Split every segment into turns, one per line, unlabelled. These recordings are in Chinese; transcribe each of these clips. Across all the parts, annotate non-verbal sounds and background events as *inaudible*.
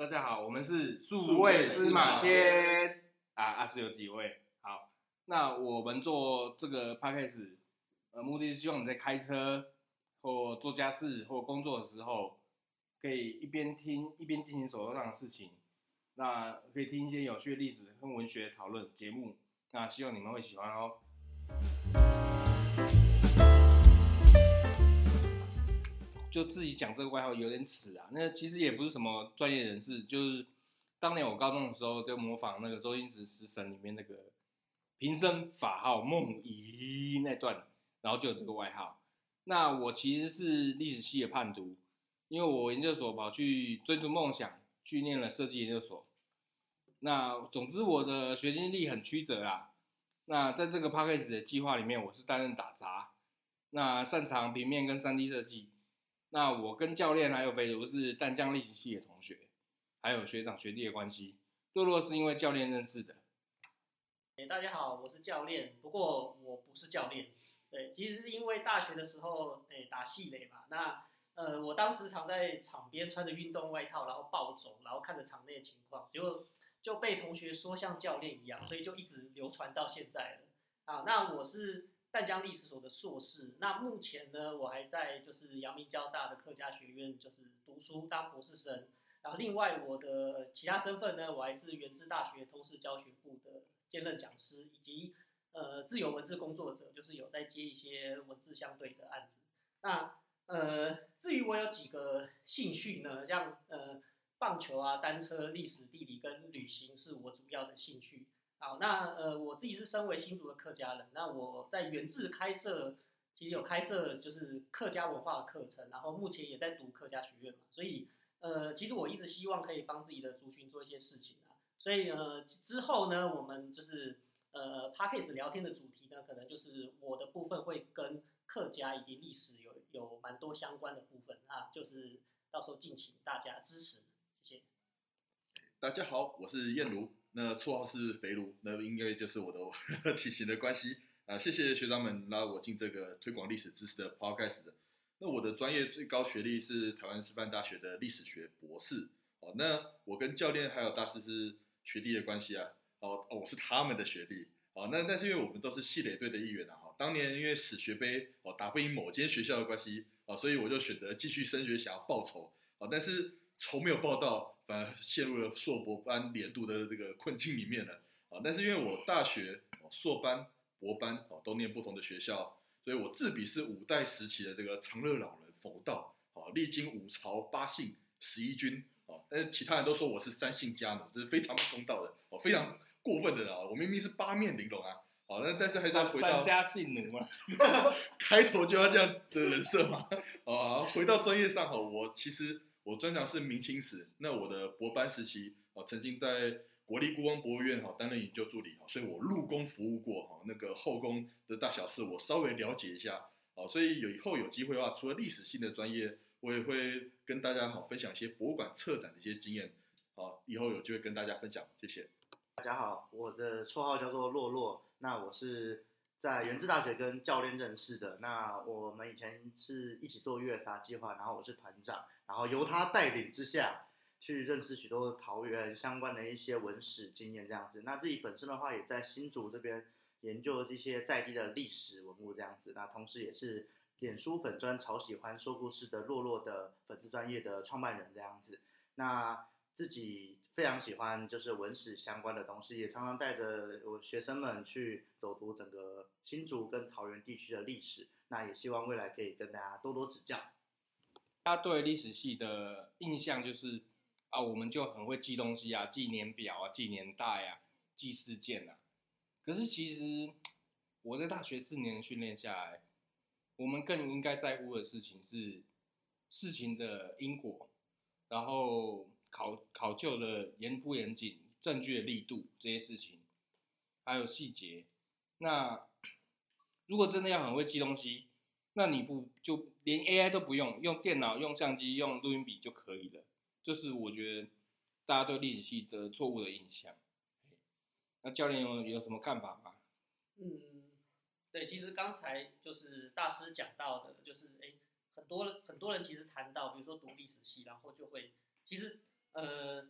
大家好，我们是数位司马迁啊，啊是有几位？好，那我们做这个 podcast，呃，目的是希望你在开车或做家事或工作的时候，可以一边听一边进行手头上的事情。那可以听一些有趣的历史跟文学讨论节目。那希望你们会喜欢哦。就自己讲这个外号有点耻啊，那其实也不是什么专业人士，就是当年我高中的时候就模仿那个周星驰《食神》里面那个平生法号梦遗那段，然后就有这个外号。那我其实是历史系的叛徒，因为我研究所跑去追逐梦想，去念了设计研究所。那总之我的学经历很曲折啊。那在这个 Podcast 的计划里面，我是担任打杂，那擅长平面跟 3D 设计。那我跟教练还有肥如是淡江历史系的同学，还有学长学弟的关系。洛洛是因为教练认识的。
欸，大家好，我是教练，不过我不是教练。对，其实是因为大学的时候，欸，打戏垒嘛。那呃，我当时常在场边穿着运动外套，然后暴走，然后看着场内的情况，结果就被同学说像教练一样，所以就一直流传到现在了。啊，那我是。淡江历史所的硕士，那目前呢，我还在就是阳明交大的客家学院就是读书当博士生，然后另外我的其他身份呢，我还是元智大学通识教学部的兼任讲师，以及呃自由文字工作者，就是有在接一些文字相对的案子。那呃至于我有几个兴趣呢，像呃棒球啊、单车、历史、地理跟旅行是我主要的兴趣。好，那呃，我自己是身为新竹的客家人，那我在元智开设，其实有开设就是客家文化的课程，然后目前也在读客家学院嘛，所以呃，其实我一直希望可以帮自己的族群做一些事情啊，所以呃，之后呢，我们就是呃，Podcast 聊天的主题呢，可能就是我的部分会跟客家以及历史有有蛮多相关的部分啊，就是到时候敬请大家支持，谢谢。
大家好，我是燕如。那绰号是肥炉，那应该就是我的呵 *laughs* 呵体型的关系啊。谢谢学长们拉我进这个推广历史知识的 podcast。那我的专业最高学历是台湾师范大学的历史学博士。哦，那我跟教练还有大师是学弟的关系啊。哦，我是他们的学弟。哦，那但是因为我们都是系垒队的一员啊。哈，当年因为史学杯哦打不赢某间学校的关系啊，所以我就选择继续升学，想要报仇。啊，但是仇没有报到。反而陷入了硕博班年度的这个困境里面了啊！但是因为我大学硕班、博班啊都念不同的学校，所以我自比是五代时期的这个长乐老人佛道啊，历经五朝八姓十一君啊，但是其他人都说我是三姓家奴，这是非常不公道的哦，非常过分的啊！我明明是八面玲珑啊！好，那但是还是要回到
三家姓奴嘛，*laughs*
开头就要这样的人设嘛啊！回到专业上哈，我其实。我专长是明清史，那我的博班时期啊，曾经在国立故宫博物院哈担任研究助理，所以我入宫服务过哈，那个后宫的大小事我稍微了解一下，所以有以后有机会的话，除了历史性的专业，我也会跟大家好分享一些博物馆策展的一些经验，好，以后有机会跟大家分享，谢谢。
大家好，我的绰号叫做洛洛，那我是。在原治大学跟教练认识的，那我们以前是一起做月杀计划，然后我是团长，然后由他带领之下去认识许多桃园相关的一些文史经验这样子。那自己本身的话，也在新竹这边研究这些在地的历史文物这样子。那同时也是脸书粉专超喜欢说故事的洛洛的粉丝专业的创办人这样子。那自己。非常喜欢就是文史相关的东西，也常常带着我学生们去走读整个新竹跟桃园地区的历史。那也希望未来可以跟大家多多指教。
大家对历史系的印象就是啊，我们就很会记东西啊，记年表啊，记年代啊，记事件啊。可是其实我在大学四年训练下来，我们更应该在乎的事情是事情的因果，然后。考考究的严不严谨，证据的力度这些事情，还有细节。那 *clears throat* 如果真的要很会记东西，那你不就连 AI 都不用，用电脑、用相机、用录音笔就可以了？这是我觉得大家对历史系的错误的印象。那教练有有什么看法吗？
嗯，对，其实刚才就是大师讲到的，就是诶，很多很多人其实谈到，比如说读历史系，然后就会其实。呃，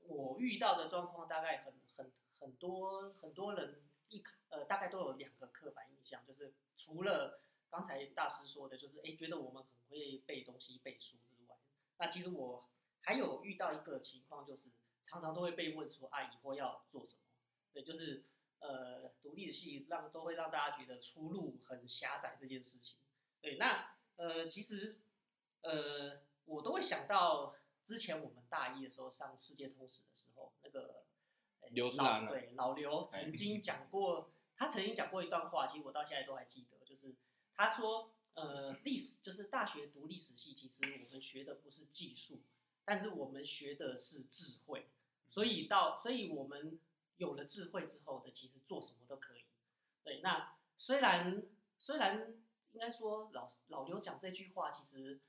我遇到的状况大概很很很多很多人一呃大概都有两个刻板印象，就是除了刚才大师说的，就是哎觉得我们很会背东西背书之外，那其实我还有遇到一个情况，就是常常都会被问说啊以后要做什么？对，就是呃读历史系让都会让大家觉得出路很狭窄这件事情。对，那呃其实呃我都会想到。之前我们大一的时候上世界通史的时候，那个
刘志兰
对老刘曾经讲过，他曾经讲过一段话，其实我到现在都还记得，就是他说，呃，历史就是大学读历史系，其实我们学的不是技术，但是我们学的是智慧，所以到所以我们有了智慧之后的，其实做什么都可以。对，那虽然虽然应该说老老刘讲这句话，其实。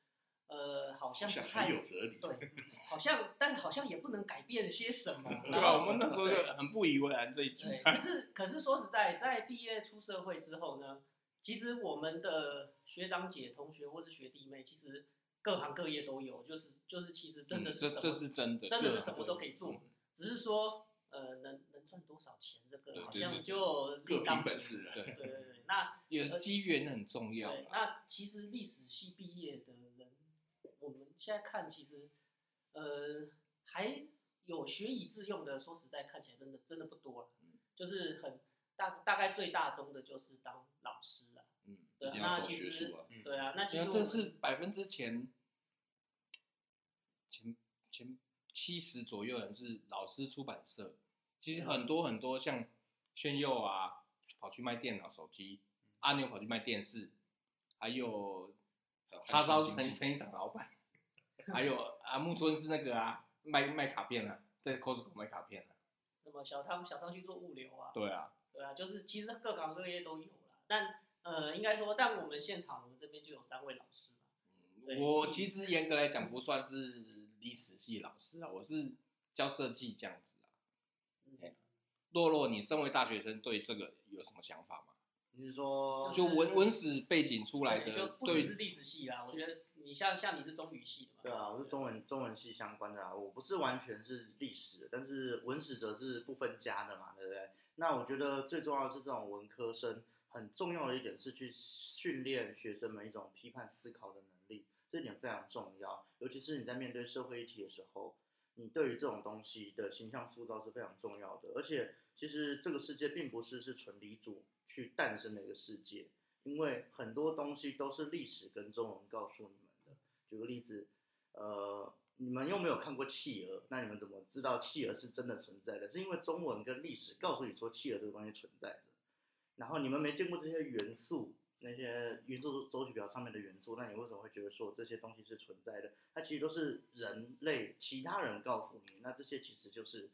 呃，好像不太
有哲理，
对，好像，但好像也不能改变些什么。*laughs*
对啊，我们那时候就很不以为然这一句。*laughs*
可是，可是说实在，在毕业出社会之后呢，其实我们的学长姐、同学或是学弟妹，其实各行各业都有，就是就是，其实真的是什么，
嗯、这，这是真的，
真的是什么都可以做，只是说，呃，能能赚多少钱，这个好像就另当
本事了。
对对对对，那
有机缘很重要。
对那其实历史系毕业的。我们现在看，其实，呃，还有学以致用的。说实在，看起来真的真的不多了。嗯，就是很大大概最大宗的，就是当老师了。嗯，对，那其实，嗯、对啊，那其实
这是百分之前前前七十左右人是老师出版社。其实很多很多像炫佑啊，跑去卖电脑、手机；阿牛跑去卖电视，还有叉烧成成一厂老板。*laughs* 还有啊，木村是那个啊，卖卖卡片啊，在 Costco 卖卡片啊。
那么小汤小汤去做物流啊。
对啊。
对啊，就是其实各行各业都有了，但呃，应该说，但我们现场我们这边就有三位老师嘛。
嗯，我其实严格来讲不算是历史系老师啊，我是教设计这样子啊。嗯。洛洛，你身为大学生，对这个有什么想法吗？
你是说
就文文史背景出来的，
就不只是历史系啊。我觉得你像像你是中语系的嘛？
对啊，我是中文中文系相关的啊。我不是完全是历史的，但是文史则是不分家的嘛，对不对？那我觉得最重要的是这种文科生很重要的一点是去训练学生们一种批判思考的能力，这一点非常重要。尤其是你在面对社会议题的时候，你对于这种东西的形象塑造是非常重要的。而且其实这个世界并不是是纯理主。去诞生的一个世界，因为很多东西都是历史跟中文告诉你。举个例子，呃，你们又没有看过企鹅，那你们怎么知道企鹅是真的存在的？是因为中文跟历史告诉你说企鹅这个东西存在着。然后你们没见过这些元素，那些元素周期表上面的元素，那你为什么会觉得说这些东西是存在的？它其实都是人类其他人告诉你，那这些其实就是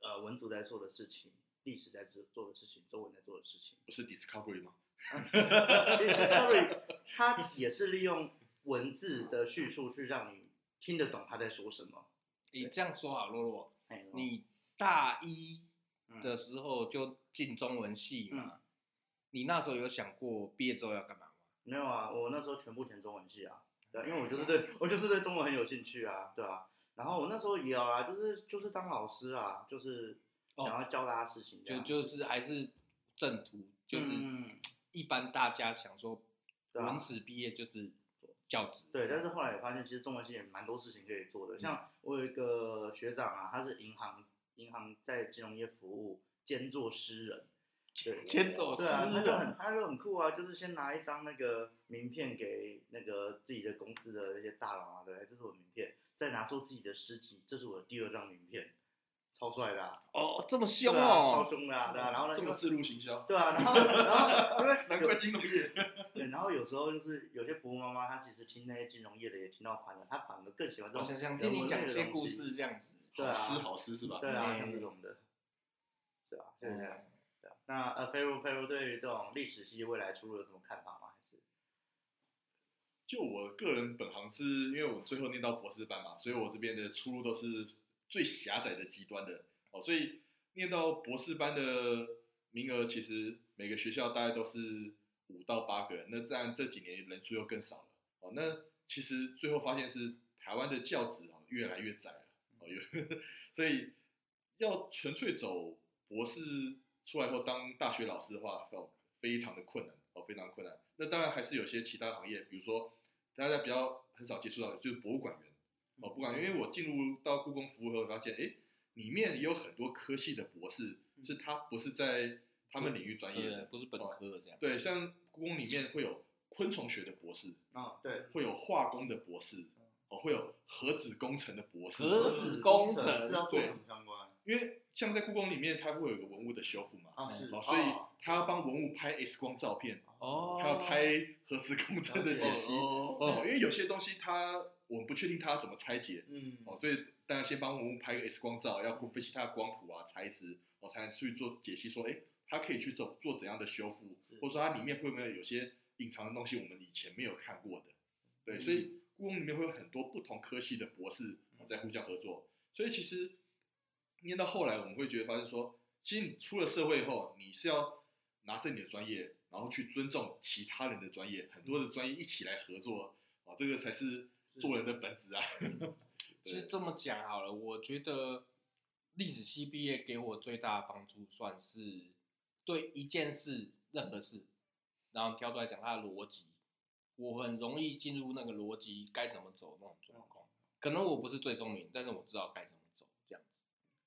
呃文组在做的事情。历史在做做的事情，中文在做的事情，
不是 Discovery 吗？*laughs*
Discovery 它也是利用文字的叙述去让你听得懂他在说什么。
你这样说啊，洛洛，你大一的时候就进中文系嘛？嗯、你那时候有想过毕业之后要干嘛吗？
没有啊，我那时候全部填中文系啊，对，因为我就是对 *laughs* 我就是对中文很有兴趣啊，对啊。然后我那时候也有啊，就是就是当老师啊，就是。想要教大家事情，
就就是还是正途，就是一般大家想说文史毕业就是教职，
对。但是后来也发现，其实中文系也蛮多事情可以做的。像我有一个学长啊，他是银行银行在金融业服务，兼做诗人，对，*laughs*
兼做诗人，
他就很他就很酷啊，就是先拿一张那个名片给那个自己的公司的那些大佬啊，对，这是我的名片，再拿出自己的诗集，这是我的第二张名片。超帅的、啊、
哦，这么凶哦，
啊、超凶的、啊，对啊，然后呢，
这么自入行销，
对啊，然后然后 *laughs* 因为
难怪金融
业，*laughs* 后有时候就是有些婆婆妈妈，她其实听那些金融业的也听到烦了，她反而更喜欢这种。我
想想听你讲一些故事这样子，
对啊，
好诗好诗是吧？
对啊，像这种的，是啊，就是这样，对啊。那呃，飞如飞如对于这种历史系未来出路有什么看法吗？还是？
就我个人本行是因为我最后念到博士班嘛，所以我这边的出路都是。最狭窄的极端的哦，所以念到博士班的名额，其实每个学校大概都是五到八个人。那当然这几年人数又更少了哦。那其实最后发现是台湾的教职啊越来越窄了哦，有，*laughs* 所以要纯粹走博士出来后当大学老师的话，哦，非常的困难，哦，非常困难。那当然还是有些其他行业，比如说大家比较很少接触到的，就是博物馆员，哦，博物馆员，因为我进入到故宫服务后，发现，哎，里面也有很多科系的博士，是他不是在他们领域专业的，
不是本科的这样。
对，像故宫里面会有昆虫学的博士
啊，对，
会有化工的博士，哦，会有核子工程的博士。
核子工程
是要做什么相关？
因为像在故宫里面，它会有一个文物的修复嘛，
啊是，
所以他要帮文物拍 X 光照片，
哦，
他要拍核磁共振的解析，哦，因为有些东西它我们不确定它怎么拆解，嗯，哦，所以大家先帮文物拍个 X 光照，要分析它的光谱啊、材质，我才能去做解析，说，哎，它可以去做做怎样的修复，或者说它里面会不会有些隐藏的东西，我们以前没有看过的，对，所以故宫里面会有很多不同科系的博士在互相合作，所以其实。念到后来，我们会觉得发现说，其实你出了社会以后，你是要拿着你的专业，然后去尊重其他人的专业，很多的专业一起来合作，啊，这个才是做人的本质啊。*laughs*
其实这么讲好了，我觉得历史系毕业给我最大的帮助，算是对一件事、任何事，然后挑出来讲他的逻辑，我很容易进入那个逻辑该怎么走那种状况。可能我不是最聪明，但是我知道该怎么。走，这样子，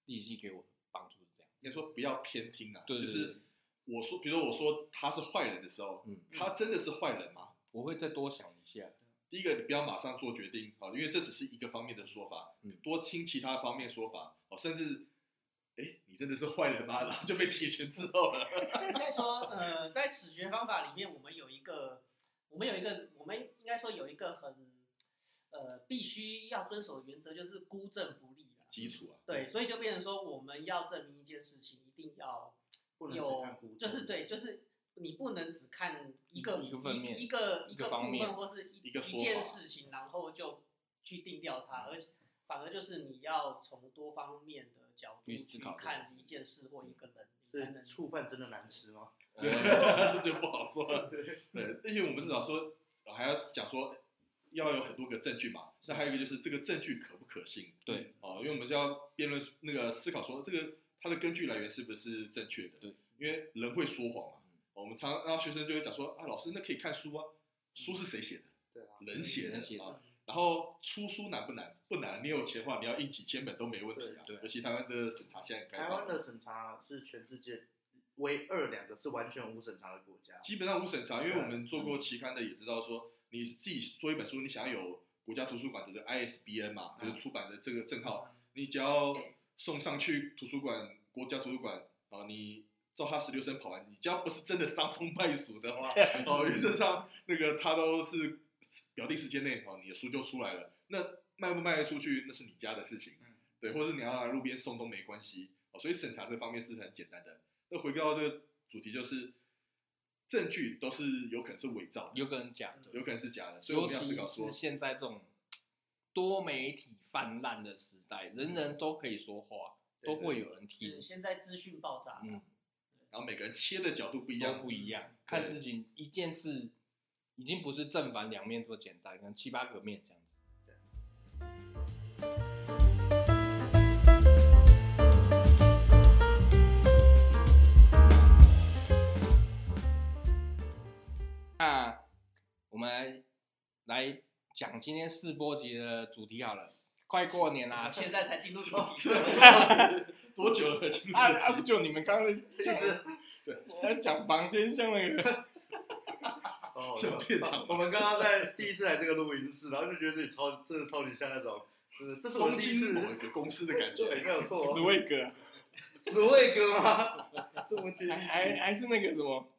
利息给我帮助是这样，
应该说不要偏听啊。
对，对，对，
就是我说，比如我说他是坏人的时候，嗯，他真的是坏人吗？
我会再多想一下。
第一个，你不要马上做决定好，因为这只是一个方面的说法，嗯，多听其他方面说法哦，甚至，哎，你真的是坏人吗？然后就被铁拳之后了。*laughs*
应该说，呃，在史学方法里面，我们有一个，我们有一个，我们应该说有一个很，呃，必须要遵守的原则，就是孤证不立。
基础啊，
对，所以就变成说，我们要证明一件事情，一定要有，就是对，就是你不能只看一个一个一个一个部分或是一一件事情，然后就去定掉它，而且反而就是你要从多方面的角度去看一件事或一个人，
你才能。醋饭真的难吃吗？*laughs*
这就不好说了。对，而且我们至少说还要讲说。要有很多个证据嘛，那还有一个就是这个证据可不可信？
对，
哦，因为我们就要辩论那个思考说这个它的根据来源是不是正确的？
对，
因为人会说谎嘛。我们常让学生就会讲说啊，老师那可以看书啊，书是谁写的？对啊，人写的啊。然后出书难不难？不难，你有钱的话，你要印几千本都没问题啊。对，尤其台湾的审查现在开放。
台湾的审查是全世界唯二两个是完全无审查的国家。
基本上无审查，因为我们做过期刊的也知道说。你自己做一本书，你想要有国家图书馆的 ISBN 嘛，就是出版的这个证号，你只要送上去图书馆，国家图书馆啊，你照他十六声跑完，你只要不是真的伤风败俗的话，*laughs* 哦，原则上那个他都是表弟时间内哦，你的书就出来了。那卖不卖得出去，那是你家的事情，对，或者是你要来路边送都没关系哦。所以审查这方面是很简单的。那回归到这个主题就是。证据都是有可能是伪造的，
有可能假的，
有可能是假的，所以我们要思考说，
是现在这种多媒体泛滥的时代，人人都可以说话，都会有人听。
现在资讯爆炸，嗯，
然后每个人切的角度不一样，
不一样，看事情一件事已经不是正反两面这么简单，可能七八个面这样。那我们来讲今天试播集的主题好了。快过年啦，*laughs*
现在才进入主题，*laughs*
多久了？
啊啊！不就你们刚刚 *laughs* 一直对在讲房间像那个
哦，像片场。
我们刚刚在第一次来这个录音室，然后就觉得自己超真的超级像那种，这是
东京某一个公司的感觉，
没有错。
史威格，
史威格吗？这么接
还还是那个什么？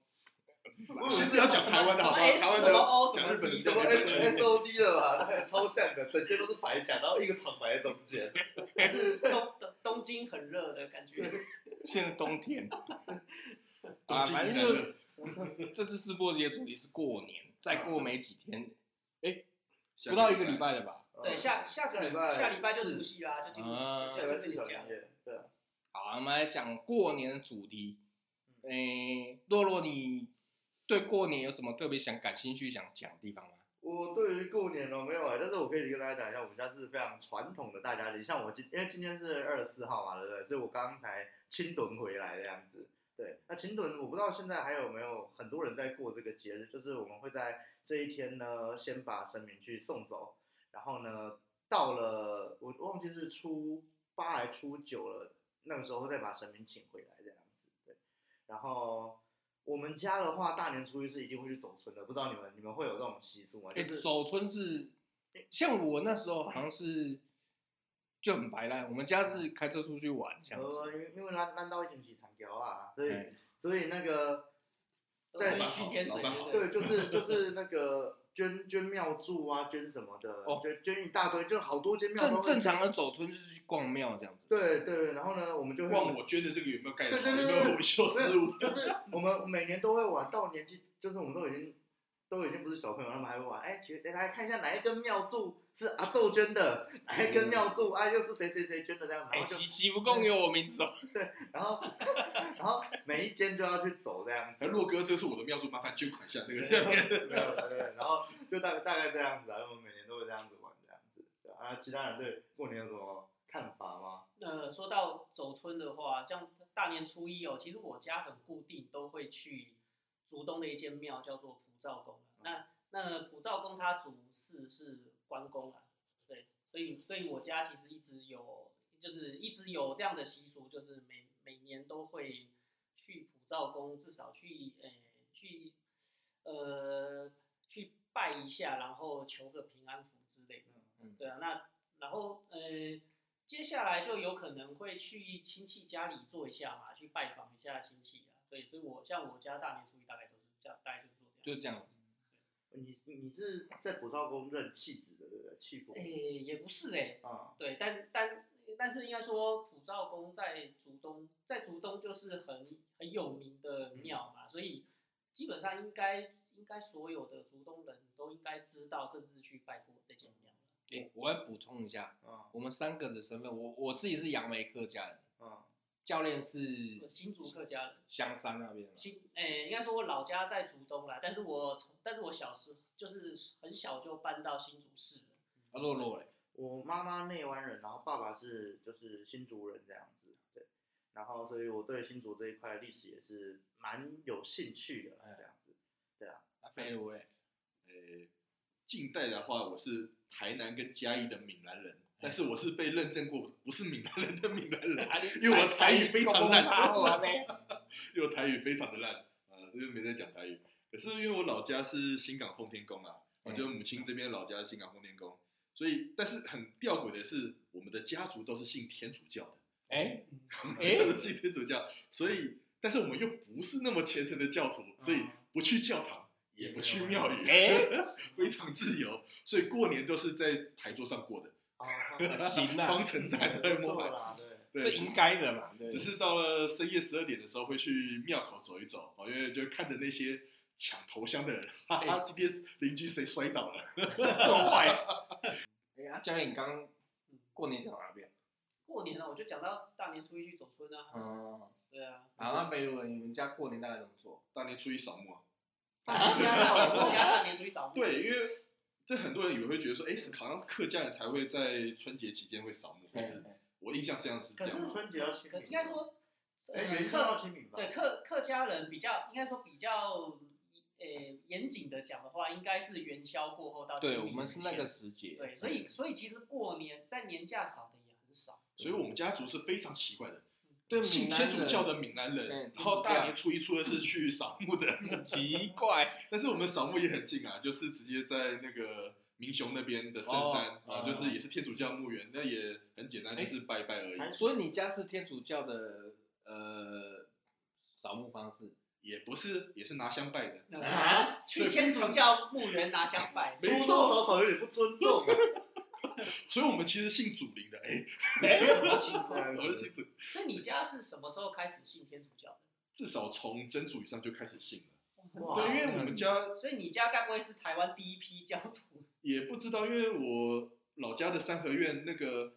现在要讲台湾的好不好？台湾的讲日本的，
什么 S O D 的吧，超像的，整间都是白墙，然后一个厂摆在中间。
还是东东京很热的感觉。
现在冬天。*laughs* 啊，反正就 *laughs* 这次试播集的主题是过年，再过没几天，哎，不到一个礼拜了吧？
对，下下个礼拜，下礼拜就除夕啦，就进入就就自己讲。
对。
好，我们来讲过年的主题。哎，洛洛你。对过年有什么特别想感兴趣想讲的地方吗？
我对于过年哦没有啊，但是我可以跟大家讲一下，我们家是非常传统的大家庭。像我今因为今天是二十四号嘛，对不对？所以我刚刚才清炖回来这样子。对，那秦屯我不知道现在还有没有很多人在过这个节日，就是我们会在这一天呢，先把神明去送走，然后呢，到了我忘记是初八还初九了，那个时候再把神明请回来这样子。对，然后。我们家的话，大年初一是一定会去走村的，不知道你们你们会有这种习俗吗？就是、
欸、走村是，像我那时候好像是就很白烂，我们家是开车出去玩，这样子。
因为因为烂烂到一起起长条啊，所以、欸、所以那个在
续天水，
对，就是 *laughs* 就是那个。捐捐庙祝啊，捐什么的，哦、捐捐一大堆，就好多间庙。
正正常的走村就是去逛庙这样子。
对对，然后呢，我们就会
逛我捐的这个有没有盖？
对对对，有没有维修失误？就是 *laughs* 我们每年都会玩，到年纪就是我们都已经都已经不是小朋友，他们还会玩。哎，其实来看一下哪一根庙祝是阿宙捐的，哪一根庙祝啊又是谁谁谁捐的这样子。
哎，喜喜不共有我名字哦。*laughs*
对，然后然后每一间就要去走这样子。
哎，洛哥，这是我的庙祝，麻烦捐款下那个下面。
对对对，然后。就大概大概这样子啊，因为我们每年都会这样子玩这样子，啊。其他人对过年有什么看法吗？
呃，说到走春的话，像大年初一哦，其实我家很固定，都会去竹东的一间庙，叫做普照宫。嗯、那照宫它主祀是关公啊，对，所以所以我家其实一直有，就是一直有这样的习俗，就是每每年都会去普照宫，至少去呃去呃去。拜一下，然后求个平安符之类的。嗯，对啊，那然后呃，接下来就有可能会去亲戚家里坐一下嘛，去拜访一下亲戚啊。对，所以我像我家大年初一大概都是这样，大概就是做这样。
就是这样子。
你你是在普照宫认契子的，对不对？契父。
哎，也不是哎。
啊。
对，但但但是应该说普照宫在竹东，在竹东就是很很有名的庙嘛，嗯、所以基本上应该。应该所有的竹东人都应该知道，甚至去拜过这间庙。
哎、欸，我要补充一下，啊，我们三个的身份，我我自己是杨梅客家人，啊，教练是
新竹客家人，
香山那边。
新，诶、欸，应该说我老家在竹东啦，但是我从，但是我小时就是很小就搬到新竹市了。
啊，洛洛嘞，
我妈妈内湾人，然后爸爸是就是新竹人这样子，对，然后所以我对新竹这一块历史也是蛮有兴趣的，这样子，对啊。
飞如诶，
近代的话，我是台南跟嘉义的闽南人，但是我是被认证过不是闽南人的闽南人，因为我台语非常烂，因为我台语非常的烂啊，所以没在讲台语。可是因为我老家是新港奉天宫啊，我就母亲这边老家是新港奉天宫，所以但是很吊诡的是，我们的家族都是信天主教的，哎，*laughs* 我们家都信天主教，所以但是我们又不是那么虔诚的教徒，所以不去教堂。也不去庙宇，欸、*laughs* 非常自由，所以过年都是在牌桌上过的。
啊，*laughs* 行啊，
方城寨对，摸啦，
对，这应该的嘛。
对只是到了深夜十二点的时候，会去庙口走一走，因为就看着那些抢头香的人，*laughs* 哈哈，今天邻居谁摔倒了，*laughs* 这么坏。
哎呀，教练，你刚过年讲哪边？
过年了，我就讲到大年初一去走春啊。
嗯，
对啊。
啊，那飞如，你们家过年大概怎么做？
大年初一扫墓啊。
大家大家大年初一扫墓。
对，因为这很多人以为会觉得说，哎，是好像客家人才会在春节期间会扫墓，可是我印象这样子。
可是春节要清明。
应该说，
哎，元宵要清明吧？
对，客客家人比较应该说比较，呃，严谨的讲的话，应该是元宵过后到清明。
对，我们是那个时节。
对，所以所以其实过年在年假扫的也很少。
所以我们家族是非常奇怪的。对，信天主教的闽南人，然后大年初一、初二是去扫墓的，*laughs* 奇怪。但是我们扫墓也很近啊，就是直接在那个明雄那边的深山啊，就是也是天主教墓园，那也很简单，就是拜拜而已。
所以你家是天主教的呃扫墓方式？
也不是，也是拿香拜的
啊。去天主教墓园拿香拜，
多多少少有点不尊重。*laughs* *laughs*
所以，我们其实信祖灵的，哎，没
什么情况？
我是信祖。
所以你家是什么时候开始信天主教的？
至少从真主以上就开始信了。哇！因为我们家，
所以你家该不会是台湾第一批教徒？
也不知道，因为我老家的三合院那个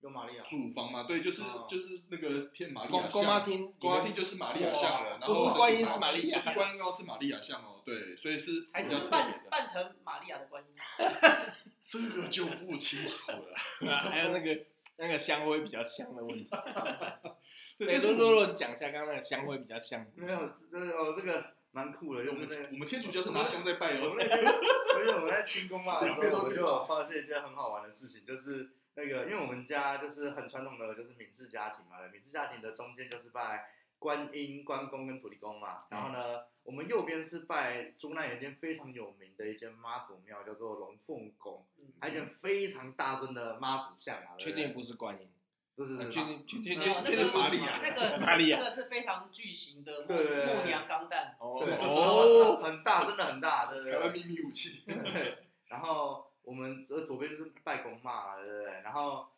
有玛利亚，
主房嘛，对，就是、
哦
就是那个天玛利
公
亚
公妈厅，
公妈厅就是玛利亚像了，然
不
后
是观音是玛利亚
不是观音哦，是玛利亚像哦，对，所以是
还
比较特别
是扮，扮成玛利亚的观音。*laughs*
这个就不清楚了。
啊还有那个那个香灰比较香的
问题。*laughs* 对，
洛洛洛讲一下刚刚那个香灰比较香。
没有，这哦这个蛮酷的，就
我们
是那个
我们天主教是拿香在拜哦。
我们那天，而 *laughs* 且我们在清宫嘛的时候，我就有发现一件很好玩的事情，就是那个，因为我们家就是很传统的，就是闽式家庭嘛，闽式家庭的中间就是拜观音、关公跟土地公嘛，然后呢，我们右边是拜中南有一间非常有名的一间妈祖庙，叫做龙凤宫，还有一间非常大尊的妈祖像啊，
确定不是观音？
不是，
确定确定确定确定玛利亚？
那个是 *laughs*
玛利亚。
那个是非常巨型的木
对对对。
木娘钢弹。
哦。哦，
很大，真的很大，对对对。
秘密武器，
对，*laughs* 然后我们呃左边就是拜公妈，对不对？然后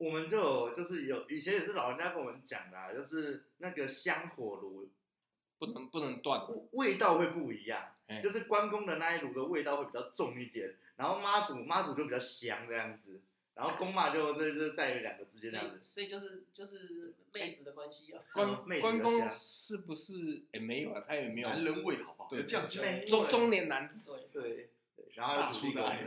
我们就有就是有以前也是老人家跟我们讲的、啊，就是那个香火炉
不能不能断。
味味道会不一样，
哎
就是关公的那一炉的味道会比较重一点，然后妈祖妈祖就比较香这样子，然后公妈就这就是在两个之间这样子。
所以所以就是就是妹子的关系啊。
关
妹子
关公
比较香
是不是？哎，没有啊，他也没有。
男人味好不好？
对
要这样讲，
妹
中中年男子。
对，
对对，然后
大叔的
爱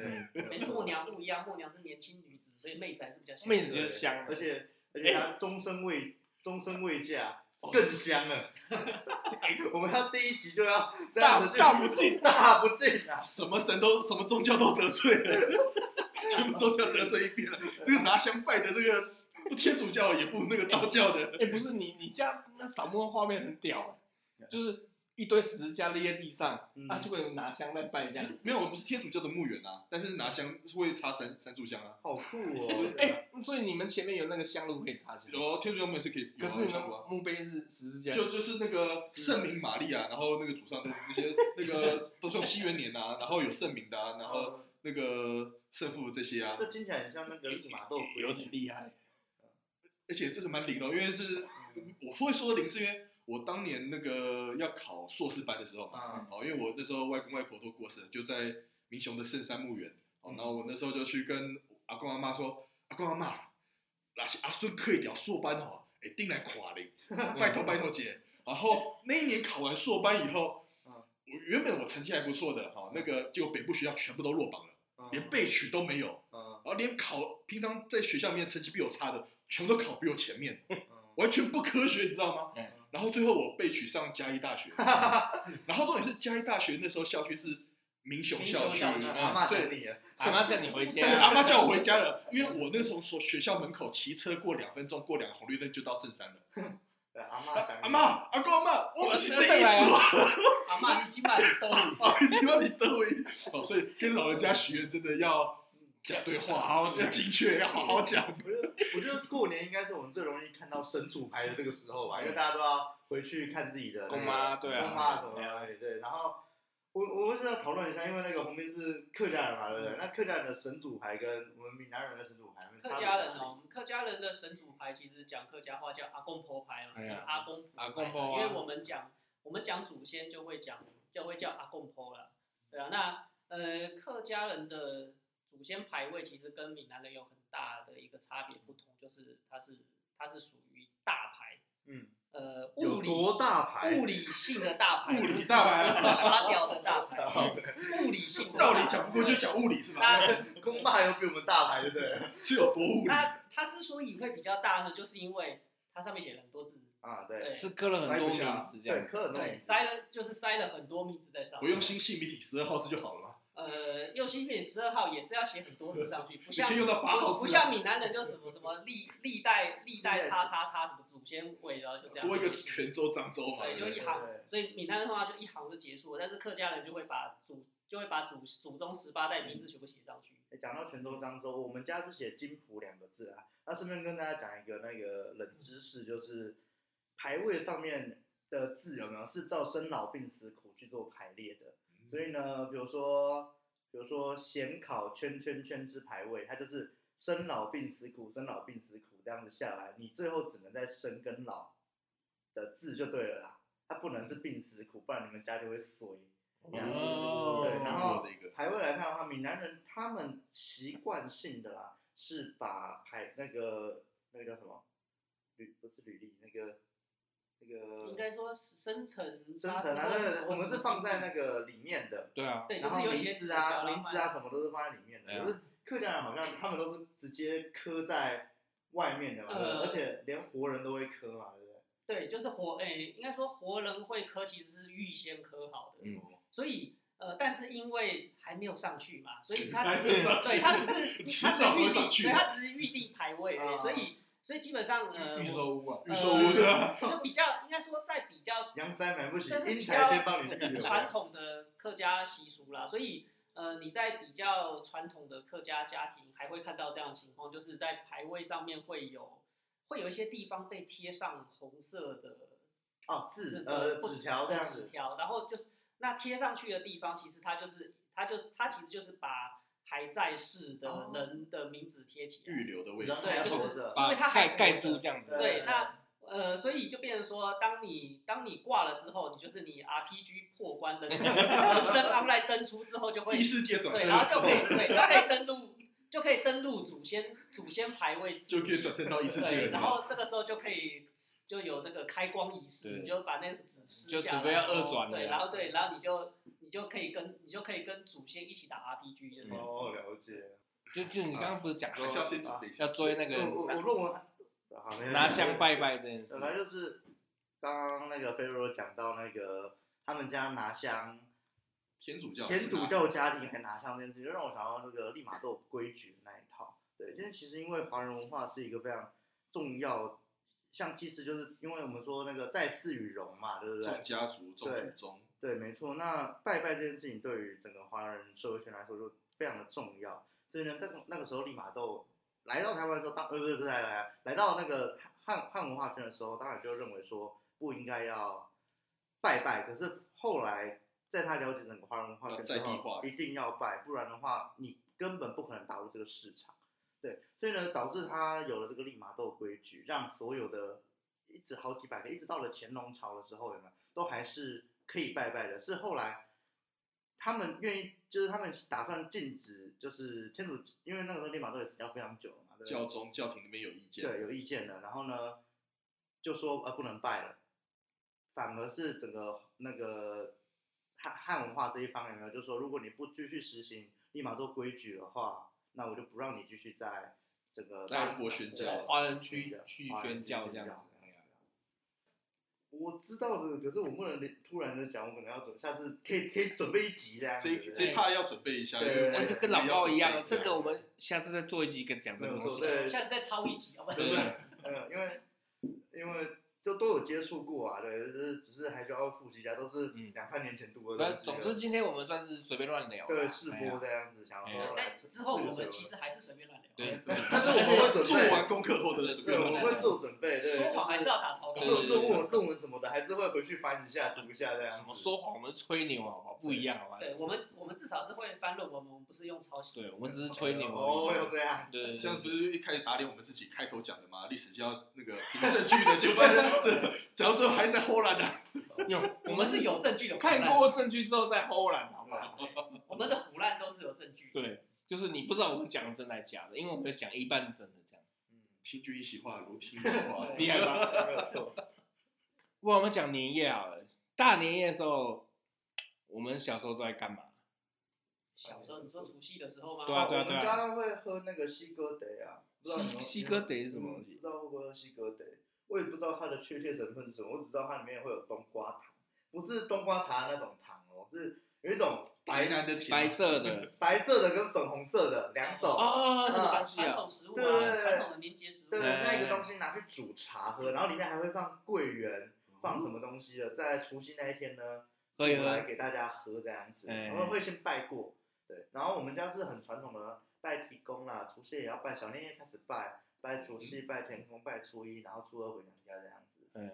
木娘不一样，木娘是年轻女子，所以妹子还是比较香。
妹子就是香
而且而且她终身未终身未嫁，更香了。*laughs* 我们要第一集就要这样子
大大不敬
大不敬啊！
什么神都什么宗教都得罪了，全部宗教得罪一遍了。这个拿香拜的这个不天主教也不那个道教的，
哎，不是你你家那扫墓画面很屌，*laughs* 就是一堆十字架立在地上，
嗯
啊，就会有拿香在拜这样。*laughs*
没有，我们是天主教的墓园啊，但是拿香是会插三三炷香啊。
好酷哦！*laughs*
哎，所以你们前面有那个香炉可以插起来。
有天主教墓园是可以有
可是你们
香炉啊。
墓碑是十字架，
就就是那个圣明玛利亚，然后那个祖上的那些 *laughs* 那个都是用西元年啊，然后有圣明的啊，然后那个圣父这些啊，
这听起来很像那个利玛窦龟，
有点厉害。
而且这是蛮灵的哦，因为是我会说灵，是因为我当年那个要考硕士班的时候嘛，
嗯
哦，因为我那时候外公外婆都过世了，就在民雄的圣山墓园，哦，然后我那时候就去跟阿公阿妈说，阿公阿妈，那是阿孙可以聊硕班哦，哎，定来垮嘞，*laughs* 拜托拜托姐。然后那一年考完硕班以后，
嗯
我原本我成绩还不错的，哈，那个就北部学校全部都落榜了，
嗯
连备取都没有，
嗯
然后连考平常在学校里面成绩比我差的，全部都考比我前面，
嗯
完全不科学，你知道吗？
嗯
然后最后我被取上嘉义大学，*laughs* 然后重点是嘉义大学那时候校区是民雄校区，
民雄校区
阿妈叫你了，
阿妈叫你回
对，
家，
阿妈叫我回家了，因为我那时候从学校门口骑车过两分钟，过两个红绿灯就到圣山了。
对阿妈想
阿妈，阿公阿妈，我不是这意
我
思啊！
阿妈，你今晚都
啊，*laughs* 你听到你德维哦，所以跟老人家许愿真的要讲对话，
好
要精确，要好好讲。
我觉得过年应该是我们最容易看到神主牌的这个时候吧，因为大家都要回去看自己的那个
公妈对啊
公妈什么的，对。然后我我们是要讨论一下，因为那个红兵是客家人嘛，对不对？那客家人的神主牌跟我们闽南人的神主牌，
客家人哦，我们客家人的神主牌其实讲客家话叫阿公婆牌嘛，就是
哎
阿公婆
阿公婆啊。
因为我们讲我们讲祖先就会讲就会叫阿公婆了，对啊，那呃客家人的祖先牌位其实跟闽南人有很大的一个差别不同，就是它是它是属于大牌，
嗯，
呃物理
多大牌？
物理性的大牌，
物理大牌啊
不是 *laughs* 刷掉的大牌，物理性的
道理讲不过就讲物理是吧？
那 *laughs*
公妈还有比我们大牌，对不对？
是有多物理？
它它之所以会比较大呢，就是因为它上面写了很多字，
啊，
对，
是刻了很多名字这
对，
样。
对，
科尔诺，
塞了就是塞了很多名字在上面。
我用新细媒体十二号字就好了嘛。
呃，用新品十二号也是要写很多字上去，不 *laughs* 像
以前用到八号字啊
不不像闽南人就什么什么历历代历代叉叉叉什么祖先位，然后就这样
多一个
就结束
泉州、漳州嘛。
对，就一行，所以闽南人的话就一行就结束了，但是客家人就会把祖就会把祖祖宗十八代名字全部写上去。
欸讲到泉州、漳州，我们家是写金浦两个字啊。那顺便跟大家讲一个那个冷知识，就是排位上面的字有没有是照生老病死苦去做排列的？所以呢，比如说，比如说显考圈圈圈之排位，它就是生老病死苦，生老病死苦这样子下来，你最后只能在生跟老的字就对了啦，它不能是病死苦，不然你们家就会衰。这样子。
哦。
对，然后
的一个。
牌位来看的话，闽南人他们习惯性的啦，是把排那个那个叫什么？履不是履历那个那个
应该说生成
生成啊，那个我们是放在那个里面的，
对啊，
对，就
然后
是有写
名字啊、
纸条
名字啊什么都是放在里面的。可是客家人好像他们都是直接刻在外面的嘛，
呃
而且连活人都会磕嘛，对不对？
对，就是活，哎，应该说活人会磕其实是预先磕好的，
嗯，
所以呃，但是因为还没有上去嘛，所以他只是对他只是他只是预定，对他只是预定排位而已，
啊
所以所以基本上呃，
预
我
售屋啊，
预售屋的。啊，
就比较应该说在比较
阳宅买不起，
这是比较
先帮你预留。
传统的客家习俗啦，所以呃，你在比较传统的客家家庭，还会看到这样的情况，就是在牌位上面会有会有一些地方被贴上红色的
哦，
这
字呃纸条这
样
纸，
条，然后就是那贴上去的地方，其实它就是它就是它其实就是把还在世的
哦。
人的名字贴起来，
预留的位置，
对就是因为它还
盖住这样子，
对，那呃，所以就变成说，当你当你挂了之后，你就是你 RPG 破关人生人生 online 登出之后，就会 *laughs*
异世界
转
对，
然后就可以
的时候，
对，就可以登录，就可以登录祖先祖先牌位次
就可以转身到异世界。
然后这个时候就可以就有那个开光仪式，你就把那个纸撕
就
下来，
准备要二转了
对，然后对，然后你就你就可以跟你就可以跟祖先一起打 RPG 就是
哦，了解。
就就你刚刚不是讲
还是要。
追那个
我我文
拿香拜拜这件事
本，来就是刚刚那个菲罗讲到那个他们家拿香，
天主教，
天主教家庭还拿香这件事情，就让我想到那个立马都有规矩的那一套。对，因为其实因为华人文化是一个非常重要，像祭祀就是因为我们说那个在祀与戎嘛，对不对？
重家族、重祖宗，
对，没错。那拜拜这件事情对于整个华人社会圈来说就非常的重要。所以呢，那个那个时候利玛窦来到台湾的时候，当呃不是不是来来来到那个汉汉文化圈的时候，当然就认为说不应该要拜拜。可是后来在他了解整个华人文化圈之后，一定要拜，不然的话你根本不可能打入这个市场。对，所以呢，导致他有了这个利玛窦规矩，让所有的一直好几百个，一直到了乾隆朝的时候，有没有都还是可以拜拜的。是后来他们愿意，就是他们打算禁止，就是天主，因为那个时候利玛窦也死掉非常久了嘛，对
教宗、教廷那边有意见，
对，有意见的。然后呢，就说呃不能拜了，反而是整个那个汉汉文化这一方面呢，就说如果你不继续实行利玛窦规矩的话，那我就不让你继续在这个
在
中国宣教
华人区去宣教这样子。
我知道的，可是我不能突然的讲，我可能要准，下次可以可以准备一集这样子。
这这怕要准备一下，
那就跟老高一样，这个我
们
们下次再做一集跟讲这个东西。
下次再抄一集，好不好？
对
对
嗯，因为因为都都有接触过啊，对，就是只是还需要复习一下，都是
嗯
两三年前读的东西。
反正总之今天我们算是随便乱聊，对试
播这样子，想说来
但之后我们其实还是随便乱聊。
对，*laughs*
但是我们会准
做，完功课后的随
对，
便乱聊
我们会做准备，对，
说谎还是要打草稿。
论论文论文什么的，还是会回去翻一下读一下这样。
什么说谎，我们是吹牛，好不好？不一样，好吧？
对我们，我们至少是会翻论文，我们不是用抄袭。
对，我们只是吹牛
哦，这样。
对对，
这样不是一开始打脸我们自己开头讲的吗？历史就要那个凭证据的，*laughs* 结果发现讲到最后还在后来的。
有
我们是有证据的。
看过证据之后再后来，好不好？*laughs*
我们的唬烂都是有证据。
对，就是你不知道我们讲的真的假的，因为我们讲一半真的这样。
听君一席话，如听一席话。
厉害吧？
没有错。
不过我们讲年夜好了，大年夜的时候，我们小时候都在干嘛？
小时候你说除夕的时候吗？
对啊对啊
我们家会喝那个西哥德啊，不知道
西西哥德是什么东西
嗯不知道会不会喝西哥德，我也不知道它的确切成分是什么，我只知道它里面会有冬瓜糖，不是冬瓜茶的那种糖哦，是有一种
白南的甜，
白色的 *laughs*
白色的跟粉红色的两种。
哦，
那是
那传
统食物啊，
对对对
传统的年节食物。
对，
哎
那个东西拿去煮茶喝，然后里面还会放桂圆，放什么东西的，在除夕那一天呢，煮来给大家喝这样子，
哎
然后会先拜过，对，然后我们家是很传统的拜提公啦，除夕也要拜，小年夜开始拜，拜除夕、拜天公、拜初一，然后初二回娘家这样子，
嗯，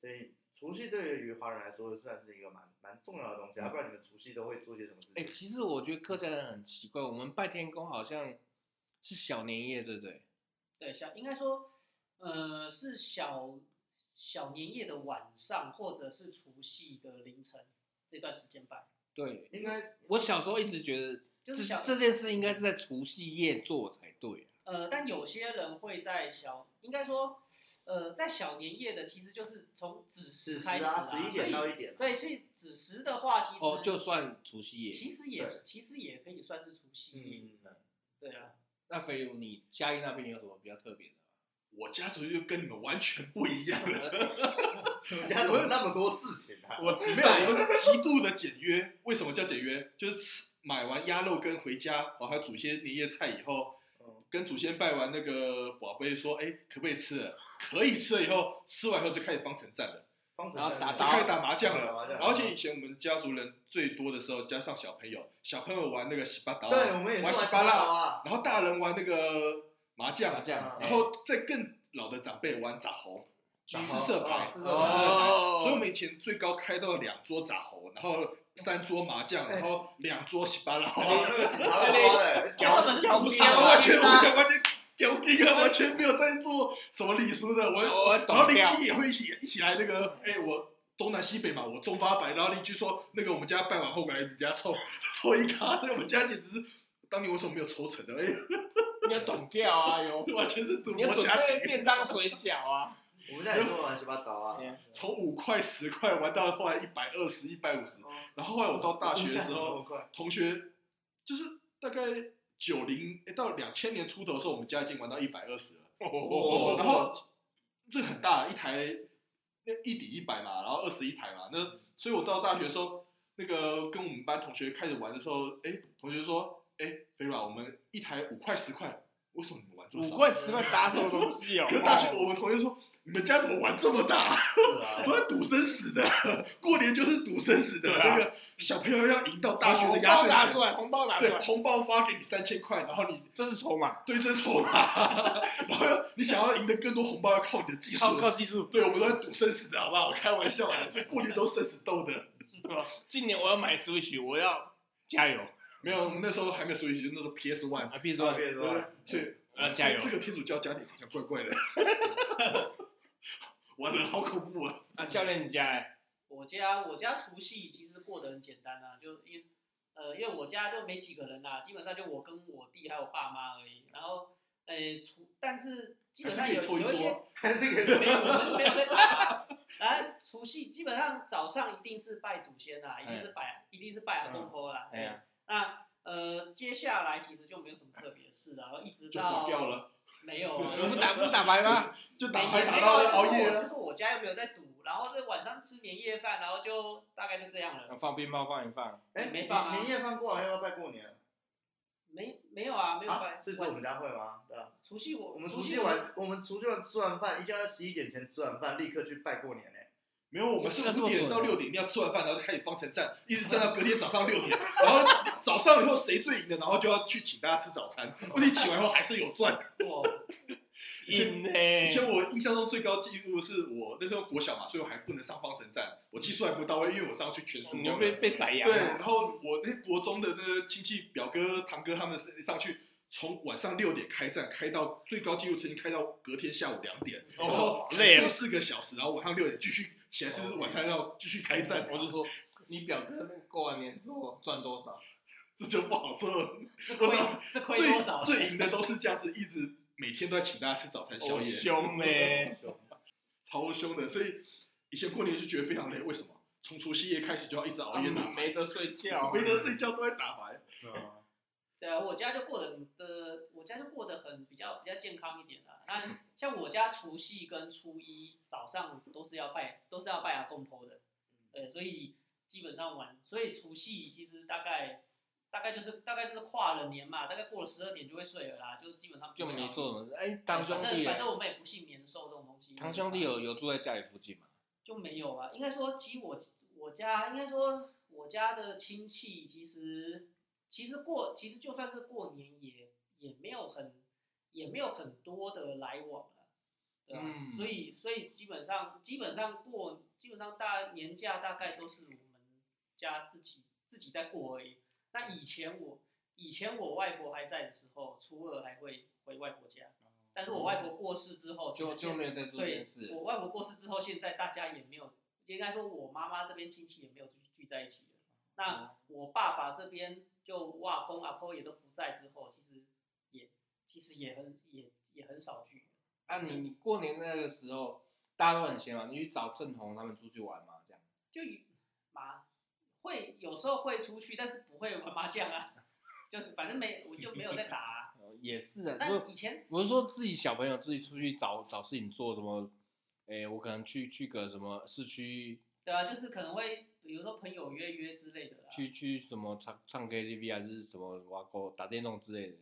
所以除夕对于华人来说算是一个蛮蛮重要的东西，要、不然你们除夕都会做些什么事情？
哎、其实我觉得客家人很奇怪，我们拜天公好像是小年夜，对不对？
对，小应该说，呃，是小小年夜的晚上，或者是除夕的凌晨这段时间拜，
对，
应该
我小时候一直觉得这
就是小
这件事应该是在除夕夜做才对、啊。
呃，但有些人会在小，应该说，呃，在小年夜的，其实就是从子时开始
啊，十一点到一点。
对，所以子时的话，其实
哦，就算除夕夜，
其实也其实也可以算是除夕夜。
嗯，
对啊。
那飞如，你嘉义那边有什么比较特别的？
我家族就跟你们完全不一样了。*laughs*
我家怎么有那么多事情啊？
我没有，我们极度的简约。为什么叫简约？就是吃买完鸭肉羹回家，然后还煮些年夜菜以后，跟祖先拜完那个宝贝说，哎，可不可以吃了？可以吃了以后，吃完以后就开始方城战了，
然后打
就开始打麻将了。而且以前我们家族人最多的时候，加上小朋友，小朋友玩那个洗八刀，
对，我们也
玩洗八辣，然后大人玩那个。麻将，然后再更老的长辈玩杂猴，四色牌，四色牌，所以我们以前最高开到两桌杂猴，然后三桌麻将，然后两桌洗八捞，
那个警察说的，
根本是赌
侠，完全完全完全屌逼啊，完全没有在做什么礼俗的，我我，然后邻居也会一起一起来那个，哎，我东南西北嘛，我中发白，然后邻居说那个我们家拜完后来你家凑凑一卡，所以我们家简直是当年为什么没有抽成的，哎。
你要懂掉啊，有
完全是赌
博家庭。便当水饺啊，
我们家也做玩七八刀啊，
从五块十块玩到后来一百二十、一百五十，然后后来我到大学的时候，同学就是大概九零哎到两千年出头的时候，我们家已经玩到一百二十了。哦，然后这个很大一台，那一比一百嘛，然后二十一台嘛，那所以我到大学的时候，那个跟我们班同学开始玩的时候，哎，同学说。哎，飞软，我们一台五块十块，为什么你们玩这么少？
五块十块打什么东西哦？*laughs*
可大学我们同学说，你们家怎么玩这么大？*laughs* 都在赌生死的，过年就是赌生死的。那个小朋友要赢到大学的压岁钱，
拿出来，红包拿出来，
红包发给你三千块，然后你
这是筹码，
对，这是筹码。*laughs* 然后你想要赢得更多红包，要靠你的技术，
靠靠技术。
对，我们都在赌生死的，好不好？我开玩笑的，所以过年都生死斗的。*laughs*
今年我要买 Switch，我要加油。
没有，我们那时候还没有 Switch，就那时候 PS One
啊，PS One，PS One，
所以啊，加油！这个天主教家庭好像怪怪的，完了，好恐怖啊！
啊，教练，你家哎？*laughs*
我家我家除夕其实过得很简单啊，就因呃，因为我家就没几个人呐，基本上就我跟我弟还有爸妈而已。然后，诶，除但是基本上有有一些
还是可以，
没有我们没有在打。啊，除夕基本上早上一定是拜祖先啦，一定是拜，一定是拜阿公婆啦。对呀。那呃，接下来其实就没有什么特别事了，然后一直到没有啊，
我们打不打牌吗？*laughs*
就打牌打到熬夜。
就是我家又没有在赌，然后就晚上吃年夜饭，然后就大概就这样了。
放鞭炮放一放，
哎，没放啊。
年夜饭过完要不要拜过年？
没没有啊，没有拜。
这次我们家会吗？对啊。
除夕我
我们除夕晚，我们除夕完吃完饭，一定要在十一点前吃完饭，立刻去拜过年嘞。
没有，我们是五点到六点一定要吃完饭，然后就开始方程站，一直站到隔天早上六点，然后早上以后谁最赢的，然后就要去请大家吃早餐。问题请完后还是有赚。以前以前我印象中最高纪录是我那时候国小嘛，所以我还不能上方程站，我技术还不到位，因为我上去全输。
你要被被宰呀？
对，然后我那国中的那个亲戚表哥堂哥他们是上去。从晚上六点开战，开到最高纪录曾经开到隔天下午两点，然后睡四个小时，然后晚上六点继续起来是不是晚餐，要继续开战。
我就说，你表哥过完年之后赚多少？*laughs*
这就不好说了。
是亏是亏多少？
最赢的都是这样子，一直每天都在请大家吃早餐宵夜。
凶嘞，*laughs*
超凶的。所以以前过年就觉得非常累。为什么？从除夕夜开始就要一直熬夜，
没得睡觉，*laughs*
没得睡觉都在打牌。
对啊，我家就过得很的，我家就过得很比较比较健康一点啦。那像我家除夕跟初一早上都是要拜，都是要拜阿公婆的。对，所以基本上晚，所以除夕其实大概大概就是大概就是跨了年嘛，大概过了十二点就会睡了啦，就是基本上
就没做什么事。哎，堂兄弟，
反正我们也不信年兽这种东西。
堂兄弟有有住在家里附近吗？
就没有啊，应该说，其实我我家应该说我家的亲戚其实。其实过，其实就算是过年也也没有很，也没有很多的来往了，对吧？嗯、所以所以基本上基本上过，基本上大年假大概都是我们家自己自己在过而已。那以前我以前我外婆还在的时候，初二还会回外婆家，但是我外婆过世之后，
就就没有在做这件事。
我外婆过世之后，现在大家也没有，应该说我妈妈这边亲戚也没有聚聚在一起了。那我爸爸这边。就我阿公阿婆也都不在之后，其实也其实也很也也很少聚。
啊你，你你过年那个时候大家都很闲嘛，你去找郑红他们出去玩嘛，这样
就麻会有时候会出去，但是不会玩麻将啊，*laughs* 就是反正没我就没有在打、啊。
也是啊，
但以前
我是说自己小朋友自己出去找找事情做，什么，哎、欸，我可能去去个什么市区。
对啊，就是可能会，比如说朋友约约之类的啦。
去去什么唱唱 KTV 还是什么挖沟打电动之类的。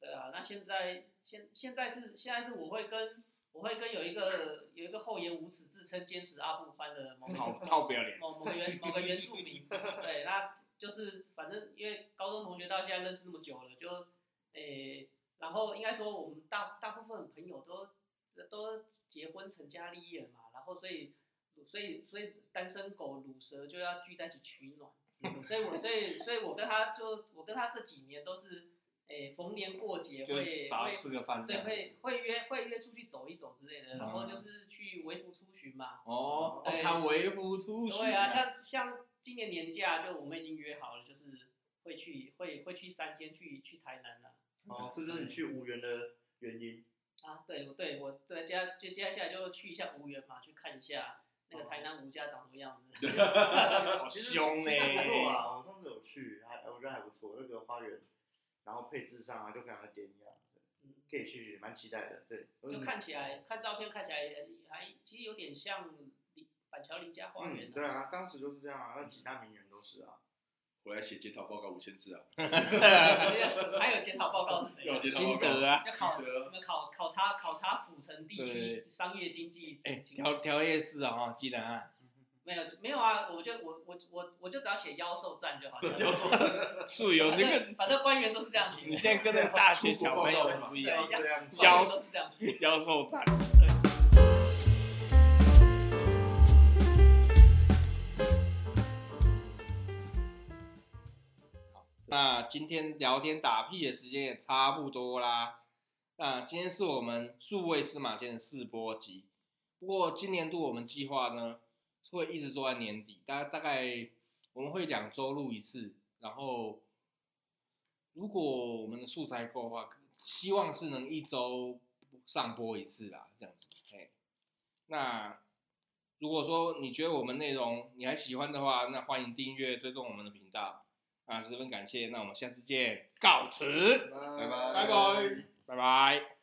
对啊，那现在现现在是现在是我会跟我会跟有一个有一个厚颜无耻自称坚持阿布宽的某
超超不要脸
某某个原某个原住民，对，那就是反正因为高中同学到现在认识那么久了，就诶、欸，然后应该说我们大大部分朋友都都结婚成家立业了嘛，然后所以。所以，所以单身狗乳蛇就要聚在一起取暖。*laughs* 所以我，所以，所以我跟他就，我跟他这几年都是，诶、欸，逢年过节会
会吃个饭，
对，会会约会约出去走一走之类的，嗯、然后就是去微服出巡嘛。
哦，他微服出巡。
对啊，像像今年年假就我们已经约好了，就是会去会会去三天去去台南了。
哦，这就是你去吴园的原因。
啊，对，对我对接就接下来就去一下吴园嘛，去看一下。那个台南吴家长什么样子？
好凶呢、欸！
不错啊，我上次有去，还我觉得还不错，那个花园，然后配置上啊就非常的典雅，嗯，可以去，蛮期待的。对，
就看起来看照片看起来也还其实有点像板桥林家花园、啊
嗯。对啊，当时就是这样啊，那几大名人都是啊。
回来写检讨报告五千字啊！*laughs*
还有检讨报告是怎样？
心得啊！
就考我们考考察考察府城地区商业经济。
哎，调调夜市啊，哈，记得啊。*laughs*
没有没有啊，我就我我我我就只要写妖兽战就好了。*laughs*
妖兽战，
是有那个，
反正官员都是这样写。
你现在跟那个大学小朋友不一样，
妖都是这样写。
妖兽战。今天聊天打屁的时间也差不多啦。那今天是我们数位司马迁的试播集。不过今年度我们计划呢，会一直做在年底，大概大概我们会两周录一次。然后如果我们的素材够的话，希望是能一周上播一次啦，这样子。哎，那如果说你觉得我们内容你还喜欢的话，那欢迎订阅追踪我们的频道。啊，十分感谢，那我们下次见，告辞，拜拜，拜拜，拜拜。